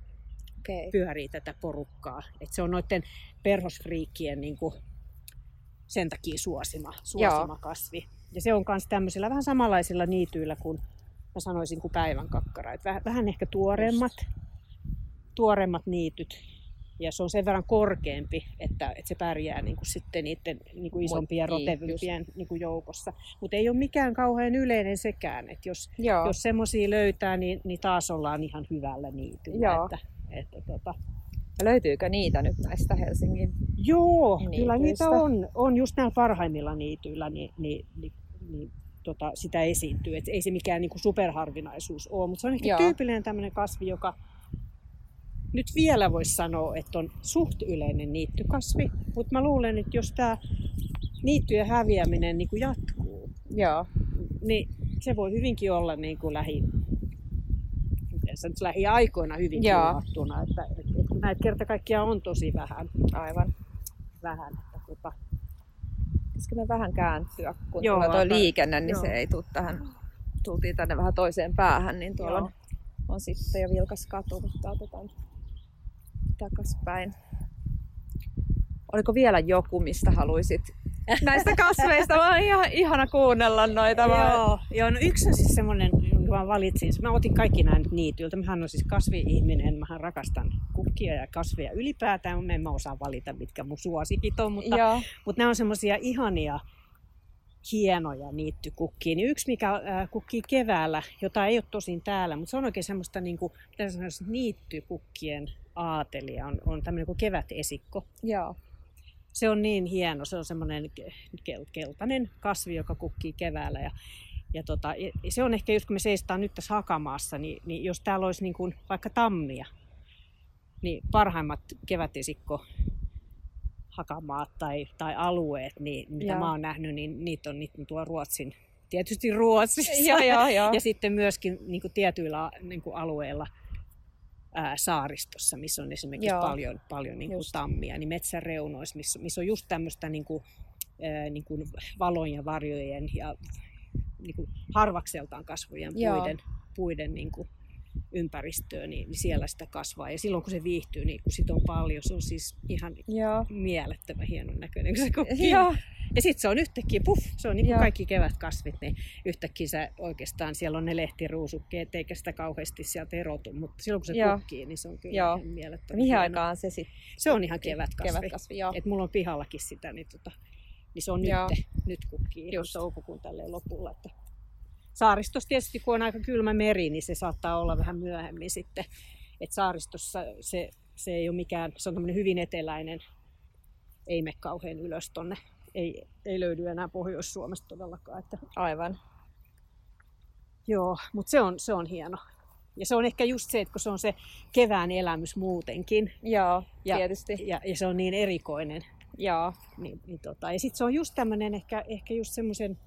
Speaker 2: Okei.
Speaker 3: pyörii tätä porukkaa. Et se on noiden perhosfriikkien niin kuin sen takia suosima, suosima kasvi. Ja se on myös tämmöisillä vähän samanlaisilla niityillä kuin mä sanoisin kuin päivän kakkara. Et vähän, vähän ehkä tuoreemmat, tuoreemmat niityt. Ja se on sen verran korkeampi, että, että se pärjää niin kuin sitten niiden niin kuin isompien,
Speaker 2: Mut- niin,
Speaker 3: niin kuin joukossa. Mutta ei ole mikään kauhean yleinen sekään. Että jos,
Speaker 2: Joo.
Speaker 3: jos semmoisia löytää, niin, niin taas ollaan ihan hyvällä niityllä.
Speaker 2: Joo.
Speaker 3: Että, että, tota,
Speaker 2: Löytyykö niitä nyt näistä Helsingin?
Speaker 3: Joo,
Speaker 2: Niityistä.
Speaker 3: kyllä niitä on. On just näillä parhaimmilla niityillä, niin, niin, niin, niin tota, sitä esiintyy. Et ei se mikään niinku superharvinaisuus ole, mutta se on ehkä
Speaker 2: Joo.
Speaker 3: tyypillinen tämmöinen kasvi, joka nyt vielä voisi sanoa, että on suht yleinen niittykasvi. Mutta mä luulen, että jos tämä niittyjen häviäminen niin jatkuu,
Speaker 2: Joo.
Speaker 3: niin se voi hyvinkin olla niin kuin lähi, miten se nyt lähiaikoina hyvinkin
Speaker 2: Joo.
Speaker 3: uhattuna. Että, et, et, kun näitä kerta kaikkiaan on tosi vähän.
Speaker 2: Aivan.
Speaker 3: vähän että, tota,
Speaker 2: Pitäisikö me vähän kääntyä, kun
Speaker 3: Joo,
Speaker 2: tulee tuo liikenne, niin
Speaker 3: joo.
Speaker 2: se ei tule tähän. Tultiin tänne vähän toiseen päähän, niin tuolla
Speaker 3: Joo.
Speaker 2: on, on sitten jo vilkas katu, mutta otetaan takaspäin. Oliko vielä joku, mistä haluaisit [LAUGHS] näistä kasveista? Mä ihan ihana kuunnella noita. Mä...
Speaker 3: Joo, joo, no yksi on siis semmoinen, jonka mä valitsin. Mä otin kaikki nämä nyt niityltä. Mähän on siis kasvi-ihminen. Mähän rakastan kukkia ja kasveja ylipäätään. Mä en mä osaa valita, mitkä mun suosikit on, mutta,
Speaker 2: Joo.
Speaker 3: mutta nämä on semmoisia ihania, hienoja niittykukkia. Niin yksi, mikä äh, kukkii keväällä, jota ei ole tosin täällä, mutta se on oikein semmoista niin kuin, niittykukkien aatelia, on, on tämmöinen kuin kevätesikko.
Speaker 2: Joo.
Speaker 3: Se on niin hieno, se on semmoinen kel- keltainen kasvi, joka kukkii keväällä. Ja, ja tota, ja se on ehkä just kun me seistaan nyt tässä hakamaassa, niin, niin jos täällä olisi niin kuin vaikka tammia, niin parhaimmat kevätesikko hakamaat tai, tai alueet, niin, mitä
Speaker 2: Joo.
Speaker 3: mä oon nähnyt, niin niitä on, niitä on tuolla Ruotsin, tietysti Ruotsissa.
Speaker 2: Joo, joo, joo. [LAUGHS]
Speaker 3: Ja sitten myöskin niin kuin tietyillä niin kuin alueilla ää, saaristossa, missä on esimerkiksi
Speaker 2: Joo.
Speaker 3: paljon, paljon niin kuin tammia, niin metsäreunoissa, missä, missä on just tämmöistä niin kuin, ää, niin kuin valon ja varjojen ja niin kuin harvakseltaan kasvavien
Speaker 2: Joo.
Speaker 3: puiden, puiden niin kuin ympäristöä, niin, niin siellä sitä kasvaa. Ja silloin kun se viihtyy, niin kun sitä on paljon, se on siis ihan
Speaker 2: Joo.
Speaker 3: mielettömän hienon näköinen, kun se.
Speaker 2: Joo.
Speaker 3: Ja sitten se on yhtäkkiä, puff, se on niin kuin
Speaker 2: Joo.
Speaker 3: kaikki kevätkasvit, niin yhtäkkiä se oikeastaan siellä on ne lehtiruusukkeet, eikä sitä kauheasti sieltä erotu, mutta silloin kun se
Speaker 2: Joo.
Speaker 3: kukkii, niin se on kyllä
Speaker 2: Joo.
Speaker 3: ihan mielettömän
Speaker 2: Mihin
Speaker 3: hieno.
Speaker 2: aikaan se sitten?
Speaker 3: Se on ihan kevätkasvi.
Speaker 2: Kevätkasvi, joo.
Speaker 3: Et mulla on pihallakin sitä, niin, tota, niin se on nyt, nyt kukkii.
Speaker 2: Just.
Speaker 3: toukokuun tälleen lopulla. Että saaristossa tietysti, kun on aika kylmä meri, niin se saattaa olla vähän myöhemmin sitten. Et saaristossa se, se ei ole mikään, se on hyvin eteläinen, ei mene kauhean ylös tonne. Ei, ei löydy enää Pohjois-Suomesta todellakaan. Että,
Speaker 2: Aivan.
Speaker 3: joo, mutta se on, se on hieno. Ja se on ehkä just se, että kun se on se kevään elämys muutenkin,
Speaker 2: Joo,
Speaker 3: Ja-
Speaker 2: tietysti.
Speaker 3: ja, ja se on niin erikoinen,
Speaker 2: Joo.
Speaker 3: Niin, niin tota, ja sitten se on just tämmöinen ehkä, ehkä just semmoisen,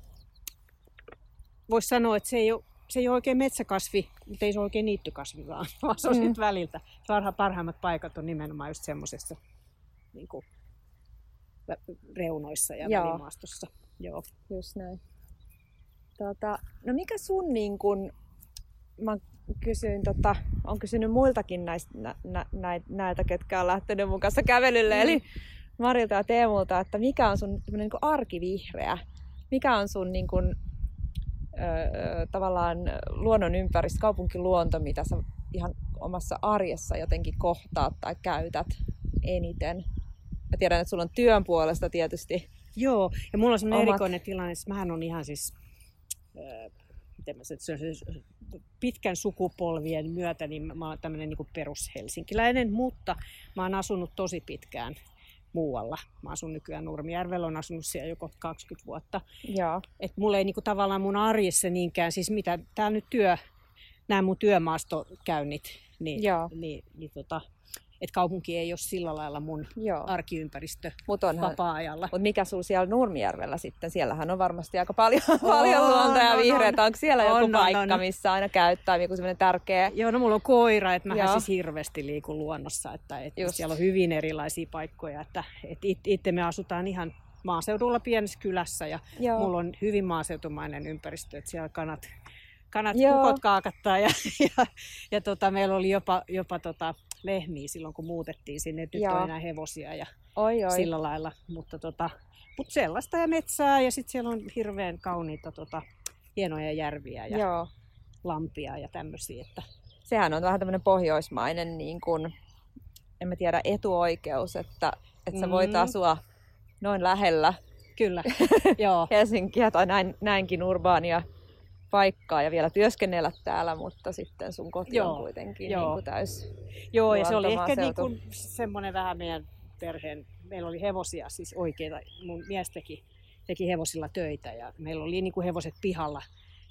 Speaker 3: voisi sanoa, että se ei ole, se ei ole oikein metsäkasvi, mutta ei se ole oikein niittykasvi vaan, [LAUGHS] vaan se on
Speaker 2: Mm.
Speaker 3: mm. väliltä. Parha, parhaimmat paikat on nimenomaan just semmoisessa niin kuin, reunoissa ja
Speaker 2: Joo.
Speaker 3: välimaastossa. Joo.
Speaker 2: Just näin. Tota, no mikä sun niin kun, mä kysyin, tota, on kysynyt muiltakin näistä, nä, nä, näiltä, ketkä on lähtenyt mun kanssa kävelylle, mm. eli Marilta ja Teemulta, että mikä on sun niin arkivihreä, mikä on sun niin kuin, ö, tavallaan luonnon ympäristö, kaupunkiluonto, mitä sä ihan omassa arjessa jotenkin kohtaat tai käytät eniten. Mä tiedän, että sulla on työn puolesta tietysti.
Speaker 3: Joo, ja mulla on semmoinen omat... erikoinen tilanne, että mähän on ihan siis, äh, miten mä se, siis pitkän sukupolvien myötä, niin mä oon tämmöinen niin perushelsinkiläinen, mutta mä oon asunut tosi pitkään muualla. Mä asun nykyään Nurmijärvellä, on asunut siellä joko 20 vuotta.
Speaker 2: Joo.
Speaker 3: Et mulla ei niinku tavallaan mun arjessa niinkään, siis mitä täällä nyt työ, nämä mun työmaastokäynnit, niin, Joo. niin, niin tota, että kaupunki ei ole sillä lailla mun Joo. arkiympäristö Mut onhan, vapaa-ajalla.
Speaker 2: Mutta mikä sulla siellä Nurmijärvellä sitten? Siellähän on varmasti aika paljon, on, paljon luontoa ja vihreätä. Onko siellä on, joku on, paikka, on. missä aina käyttää joku semmoinen tärkeä?
Speaker 3: Joo, no mulla on koira, että mä siis hirveästi liikun luonnossa. Että, että siellä on hyvin erilaisia paikkoja. Että, että itse me asutaan ihan maaseudulla pienessä kylässä ja Joo. mulla on hyvin maaseutumainen ympäristö, että siellä kanat kanat, Joo. kukot kaakattaa ja, [LAUGHS] ja, ja tota, meillä oli jopa, jopa tota, lehmiä silloin, kun muutettiin sinne, nyt on enää hevosia ja oi, oi. sillä lailla. Mutta tota, mut sellaista ja metsää ja sitten siellä on hirveän kauniita tota, hienoja järviä ja Joo. lampia ja tämmöisiä. Että...
Speaker 2: Sehän on vähän tämmöinen pohjoismainen, niin kun, en mä tiedä, etuoikeus, että, että sä voit mm. asua noin lähellä
Speaker 3: Kyllä, [LAUGHS] joo.
Speaker 2: Helsinkiä tai näin, näinkin urbaania paikkaa ja vielä työskennellä täällä, mutta sitten sun koti joo, on kuitenkin joo. Niin kuin täys
Speaker 3: Joo, ja se oli ehkä niin kuin semmoinen vähän meidän perheen, meillä oli hevosia siis oikeita, mun mies teki, teki hevosilla töitä ja meillä oli niin kuin hevoset pihalla.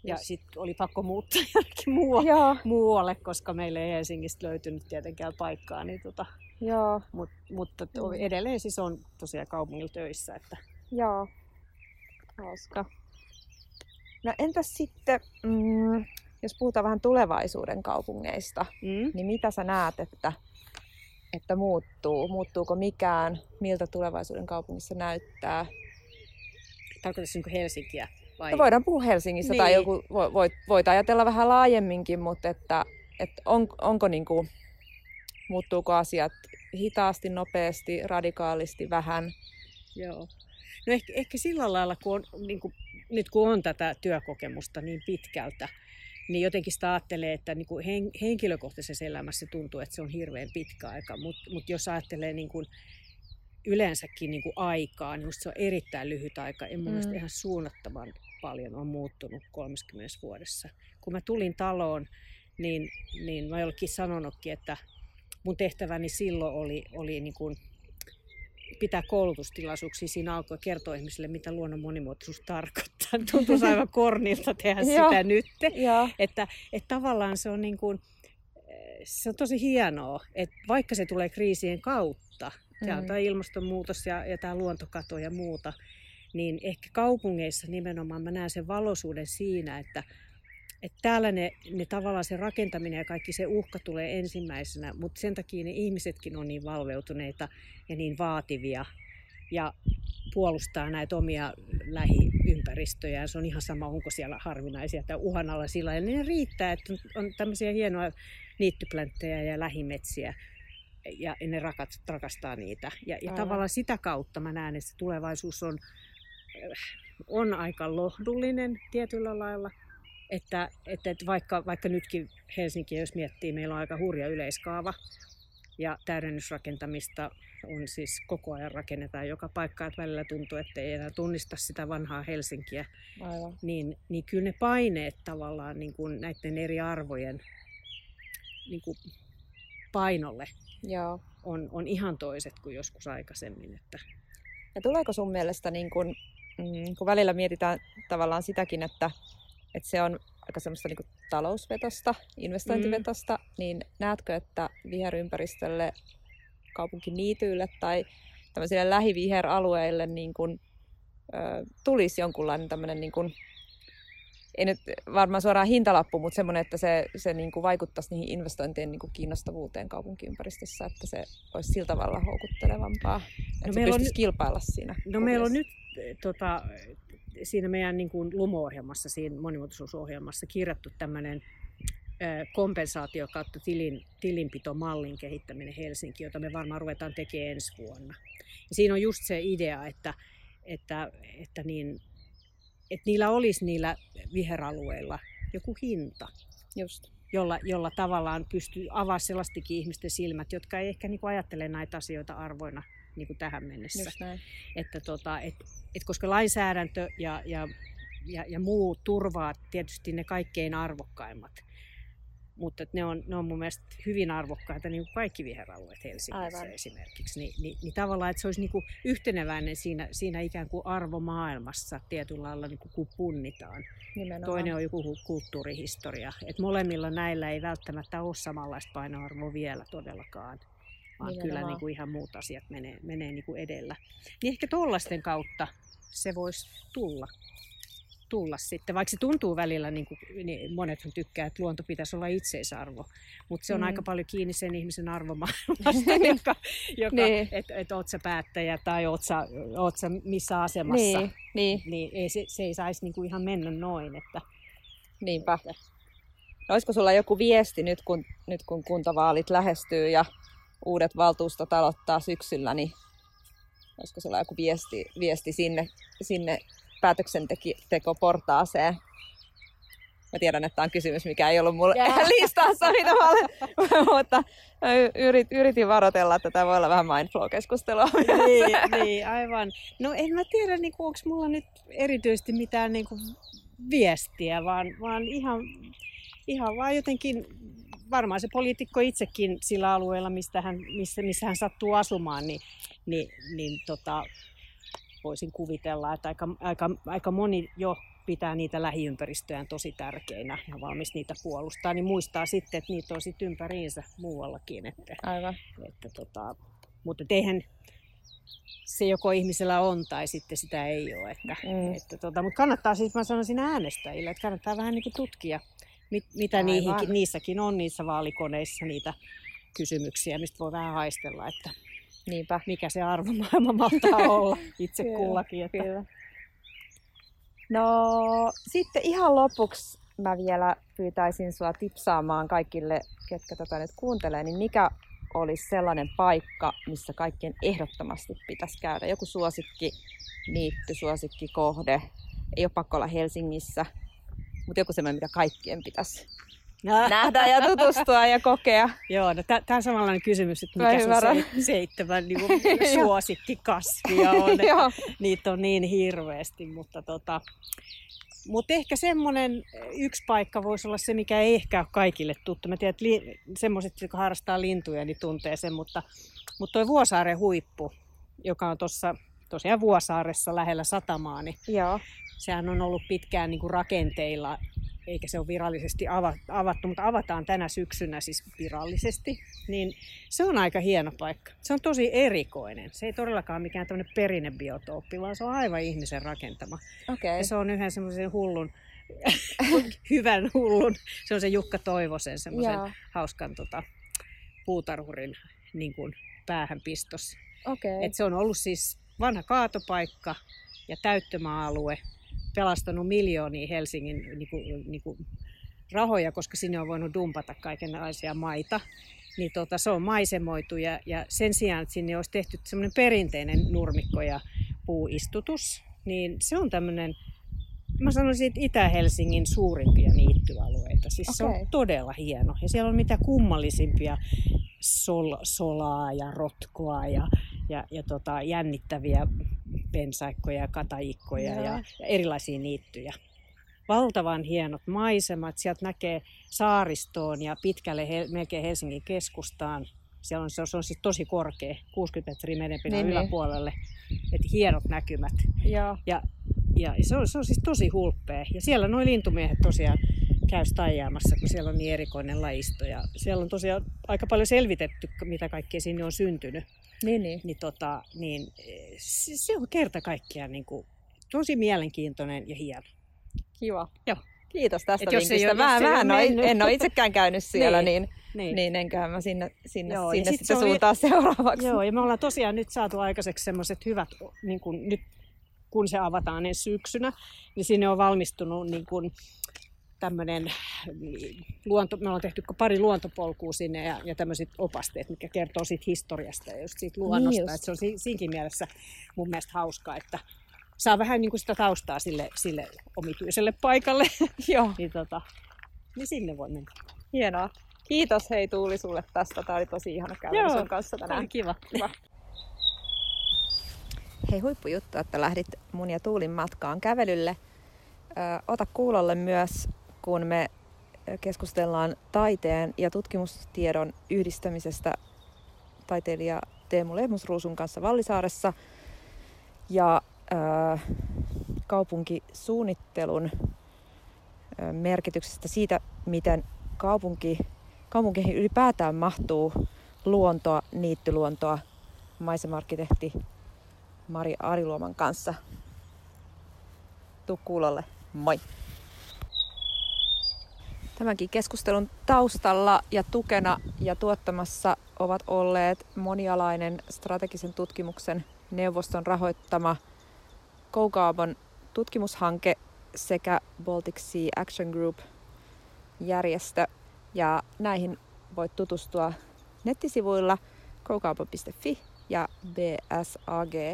Speaker 3: Ja sitten oli pakko muuttaa [LAUGHS] jonnekin muualle, muualle, koska meille ei Helsingistä löytynyt tietenkään paikkaa. Niin tota,
Speaker 2: Joo.
Speaker 3: Mut, mutta mm. edelleen siis on tosiaan kaupungilla töissä. Että...
Speaker 2: Joo, hauska. No entäs sitten, mm, jos puhutaan vähän tulevaisuuden kaupungeista, mm. niin mitä sä näet, että, että muuttuu? Muuttuuko mikään? Miltä tulevaisuuden kaupungissa näyttää?
Speaker 3: Tarkoitatko niin Helsinkiä? Vai?
Speaker 2: No voidaan puhua Helsingissä niin. tai joku, voit, voit ajatella vähän laajemminkin, mutta että, että on, onko niin kuin, muuttuuko asiat hitaasti, nopeasti, radikaalisti, vähän?
Speaker 3: Joo. No ehkä, ehkä sillä lailla, kun on niin kuin nyt kun on tätä työkokemusta niin pitkältä, niin jotenkin sitä ajattelee, että niin kuin henkilökohtaisessa elämässä tuntuu, että se on hirveän pitkä aika, mutta mut jos ajattelee niin kuin yleensäkin niin kuin aikaa, niin se on erittäin lyhyt aika. En mm. ihan suunnattoman paljon on muuttunut 30 vuodessa. Kun mä tulin taloon, niin, niin mä jollekin sanonutkin, että mun tehtäväni silloin oli, oli niin kuin pitää koulutustilaisuuksia. Siinä alkoi kertoa ihmisille, mitä luonnon monimuotoisuus tarkoittaa. [LAUGHS] Tuntuu aivan kornilta tehdä sitä nyt. Että, että tavallaan se on, niin kuin, se on tosi hienoa, että vaikka se tulee kriisien kautta, mm. tämä ilmastonmuutos ja, ja tämä luontokato ja muuta, niin ehkä kaupungeissa nimenomaan mä näen sen valoisuuden siinä, että että täällä ne, ne tavallaan se rakentaminen ja kaikki se uhka tulee ensimmäisenä, mutta sen takia ne ihmisetkin on niin valveutuneita ja niin vaativia ja puolustaa näitä omia lähiympäristöjä. Se on ihan sama, onko siellä harvinaisia tai uhanalaisilla. Ja ne riittää, että on tämmöisiä hienoja niittyplänttejä ja lähimetsiä ja ne rakat, rakastaa niitä. Ja, ja tavallaan sitä kautta mä näen, että se tulevaisuus on, on aika lohdullinen tietyllä lailla – että, että, että vaikka, vaikka nytkin Helsinki, jos miettii, meillä on aika hurja yleiskaava ja täydennysrakentamista on siis koko ajan rakennetaan joka paikka, että välillä tuntuu, että ei enää tunnista sitä vanhaa Helsinkiä. Aivan. Niin, niin kyllä ne paineet tavallaan niin kuin näiden eri arvojen niin kuin painolle Joo. On, on ihan toiset kuin joskus aikaisemmin. Että...
Speaker 2: Ja tuleeko sun mielestä, niin kun, mm, kun välillä mietitään tavallaan sitäkin, että että se on aika semmoista niin talousvetosta, investointivetosta, mm. niin näetkö, että viherympäristölle, kaupunkiniityille tai tämmöisille lähiviheralueille niin kuin, ö, tulisi jonkunlainen tämmöinen, niin kuin, ei nyt varmaan suoraan hintalappu, mutta semmoinen, että se, se niin kuin vaikuttaisi niihin investointien niin kuin kiinnostavuuteen kaupunkiympäristössä, että se olisi sillä tavalla houkuttelevampaa, että no se pystyisi on, kilpailla siinä. No
Speaker 3: kuviossa. meillä on nyt tota, siinä meidän niin kuin LUMO-ohjelmassa, siinä monimuotoisuusohjelmassa kirjattu tämmöinen kompensaatio kautta tilin, tilinpitomallin kehittäminen Helsinki, jota me varmaan ruvetaan tekemään ensi vuonna. Ja siinä on just se idea, että, että, että, niin, että niillä olisi niillä viheralueilla joku hinta.
Speaker 2: Just.
Speaker 3: Jolla, jolla tavallaan pystyy avaamaan sellaistakin ihmisten silmät, jotka ei ehkä niin ajattele näitä asioita arvoina niin kuin tähän mennessä. Että tota, et, et koska lainsäädäntö ja, ja, ja, ja muu turvaa tietysti ne kaikkein arvokkaimmat, mutta ne on, ne on mun mielestä hyvin arvokkaita niin kuin kaikki viheralueet Helsingissä Aivan. esimerkiksi. Ni, niin, niin tavallaan, että se olisi niin kuin yhteneväinen siinä, siinä ikään kuin arvomaailmassa tietyllä lailla niin kuin, kun punnitaan. Nimenomaan. Toinen on joku kulttuurihistoria. että molemmilla näillä ei välttämättä ole samanlaista painoarvoa vielä todellakaan vaan kyllä niin kuin ihan muut asiat menee, menee niin kuin edellä. Niin ehkä tuollaisten kautta se voisi tulla tulla sitten, vaikka se tuntuu välillä, niin kuin, niin monethan tykkää, että luonto pitäisi olla itseisarvo, mutta se on mm. aika paljon kiinni sen ihmisen arvomaailmasta, [LAUGHS] joka, joka niin. että et oot sä päättäjä tai oot sä, oot sä missä asemassa, niin, niin. niin ei, se, se ei saisi niin kuin ihan mennä noin. Että,
Speaker 2: Niinpä. Että. No, olisiko sulla joku viesti nyt kun, nyt kun kuntavaalit lähestyy ja uudet valtuustot aloittaa syksyllä, niin olisiko sulla joku viesti, viesti sinne, sinne päätöksentekoportaaseen? Mä tiedän, että tämä on kysymys, mikä ei ollut mulle yeah. [LAUGHS] listassa, mitä mä olen, [LAUGHS] mutta yrit, yritin varotella, että tämä voi olla vähän mindflow-keskustelua.
Speaker 3: Niin, [LAUGHS] niin, aivan. No en mä tiedä, niin onko mulla nyt erityisesti mitään niin kuin viestiä, vaan, vaan ihan, ihan vaan jotenkin varmaan se poliitikko itsekin sillä alueella, mistä hän, missä, missä hän sattuu asumaan, niin, niin, niin tota, voisin kuvitella, että aika, aika, aika moni jo pitää niitä lähiympäristöjään tosi tärkeinä ja valmis niitä puolustaa, niin muistaa sitten, että niitä on sitten ympäriinsä muuallakin. Että,
Speaker 2: Aivan.
Speaker 3: Että, tota, mutta eihän se joko ihmisellä on tai sitten sitä ei ole. Että, mm. että, tota, mutta kannattaa siis, mä sanoisin äänestäjille, että kannattaa vähän niin tutkia mit, mitä niihinkin, niissäkin on niissä vaalikoneissa niitä kysymyksiä, mistä voi vähän haistella, että Niinpä. mikä se arvomaailma [LAUGHS] mahtaa olla itse kyllä, kullakin. Että... Kyllä.
Speaker 2: No sitten ihan lopuksi mä vielä pyytäisin sua tipsaamaan kaikille, ketkä tätä nyt kuuntelee, niin mikä olisi sellainen paikka, missä kaikkien ehdottomasti pitäisi käydä? Joku suosikki, niitty, suosikki, kohde. Ei ole pakko olla Helsingissä, mutta joku semmoinen, mitä kaikkien pitäisi nähdä ja tutustua ja kokea. [LAUGHS]
Speaker 3: Joo, no tämä on samanlainen kysymys, että mikä se seitsemän niin [LAUGHS] suosikkikasvia on. [LAUGHS] Niitä on niin hirveästi, mutta tota, mutta ehkä semmoinen yksi paikka voisi olla se, mikä ei ehkä ole kaikille tuttu. Mä tiedän, että li, semmoiset, jotka harrastaa lintuja, niin tuntee sen, mutta, mutta tuo Vuosaaren huippu, joka on tuossa tosiaan Vuosaaressa lähellä satamaa, niin Joo. Sehän on ollut pitkään niin kuin rakenteilla eikä se ole virallisesti avattu, mutta avataan tänä syksynä siis virallisesti, niin se on aika hieno paikka. Se on tosi erikoinen. Se ei todellakaan mikään tämmöinen perinnebiotooppi, vaan se on aivan ihmisen rakentama.
Speaker 2: Okay.
Speaker 3: Ja se on yhden semmoisen hullun, [LAUGHS] hyvän hullun, se on se Jukka Toivosen semmoisen Jaa. hauskan tota, puutarhurin niin kuin päähänpistos.
Speaker 2: Okay.
Speaker 3: Et se on ollut siis vanha kaatopaikka ja täyttömaa-alue, pelastanut miljoonia Helsingin niin kuin, niin kuin rahoja, koska sinne on voinut dumpata kaikenlaisia maita. Niin tota, se on maisemoitu ja, ja sen sijaan, että sinne olisi tehty semmoinen perinteinen nurmikko ja puuistutus, niin se on tämmöinen, mä sanoisin, että Itä-Helsingin suurimpia niittyalueita. Siis okay. se on todella hieno. Ja siellä on mitä kummallisimpia sol, solaa ja rotkoa ja, ja, ja tota, jännittäviä pensaikkoja ja kataikkoja ja, ja erilaisia niittyjä. Valtavan hienot maisemat, sieltä näkee saaristoon ja pitkälle melkein Helsingin keskustaan. Siellä on, se on, se on siis tosi korkea, 60 metriä merenpinnan niin, niin, yläpuolelle. Että hienot näkymät.
Speaker 2: Joo.
Speaker 3: Ja, ja se, on, se on siis tosi hulppea. Ja siellä nuo lintumiehet tosiaan käy staijaamassa, kun siellä on niin erikoinen lajisto. Ja siellä on tosiaan aika paljon selvitetty, mitä kaikkea sinne on syntynyt.
Speaker 2: Niin, niin.
Speaker 3: Niin, tota, niin se, se on kerta kaikkiaan niin kuin, tosi mielenkiintoinen ja hieno.
Speaker 2: Kiva.
Speaker 3: Joo.
Speaker 2: Kiitos tästä jos vinkistä. Ei, mä, mä en, ole, en ole itsekään käynyt siellä, niin, niin, niin. niin enköhän mä sinne, sinne, joo, sinne sit sitten suuntaan seuraavaksi.
Speaker 3: Joo, ja me ollaan tosiaan nyt saatu aikaiseksi semmoiset hyvät, niin kuin nyt kun se avataan ensi syksynä, niin sinne on valmistunut niin kuin, tämmöinen luonto, me ollaan tehty pari luontopolkua sinne ja, ja tämmöiset opasteet, mikä kertoo siitä historiasta ja just siitä luonnosta. Niin että se on si, siinkin mielessä mun mielestä hauskaa, että saa vähän niin kuin sitä taustaa sille, sille omituiselle paikalle. [LAUGHS]
Speaker 2: Joo.
Speaker 3: niin, tota, niin sinne voi mennä.
Speaker 2: Hienoa. Kiitos hei Tuuli sulle tästä. Tämä oli tosi ihana käydä sun kanssa tänään.
Speaker 3: Oli kiva. kiva.
Speaker 2: Hei huippujuttu, että lähdit mun ja Tuulin matkaan kävelylle. Ö, ota kuulolle myös, kun me keskustellaan taiteen ja tutkimustiedon yhdistämisestä taiteilija Teemu Lehmusruusun kanssa Vallisaaressa ja ö, kaupunkisuunnittelun merkityksestä siitä, miten kaupunki, kaupunkeihin ylipäätään mahtuu luontoa, niittyluontoa, maisemarkkitehti Mari Ariluoman kanssa. Tuu kuulolle. Moi! Tämänkin keskustelun taustalla ja tukena ja tuottamassa ovat olleet monialainen strategisen tutkimuksen neuvoston rahoittama Koukaaban tutkimushanke sekä Baltic Sea Action Group järjestö. Ja näihin voit tutustua nettisivuilla koukaupa.fi ja bsag.fi.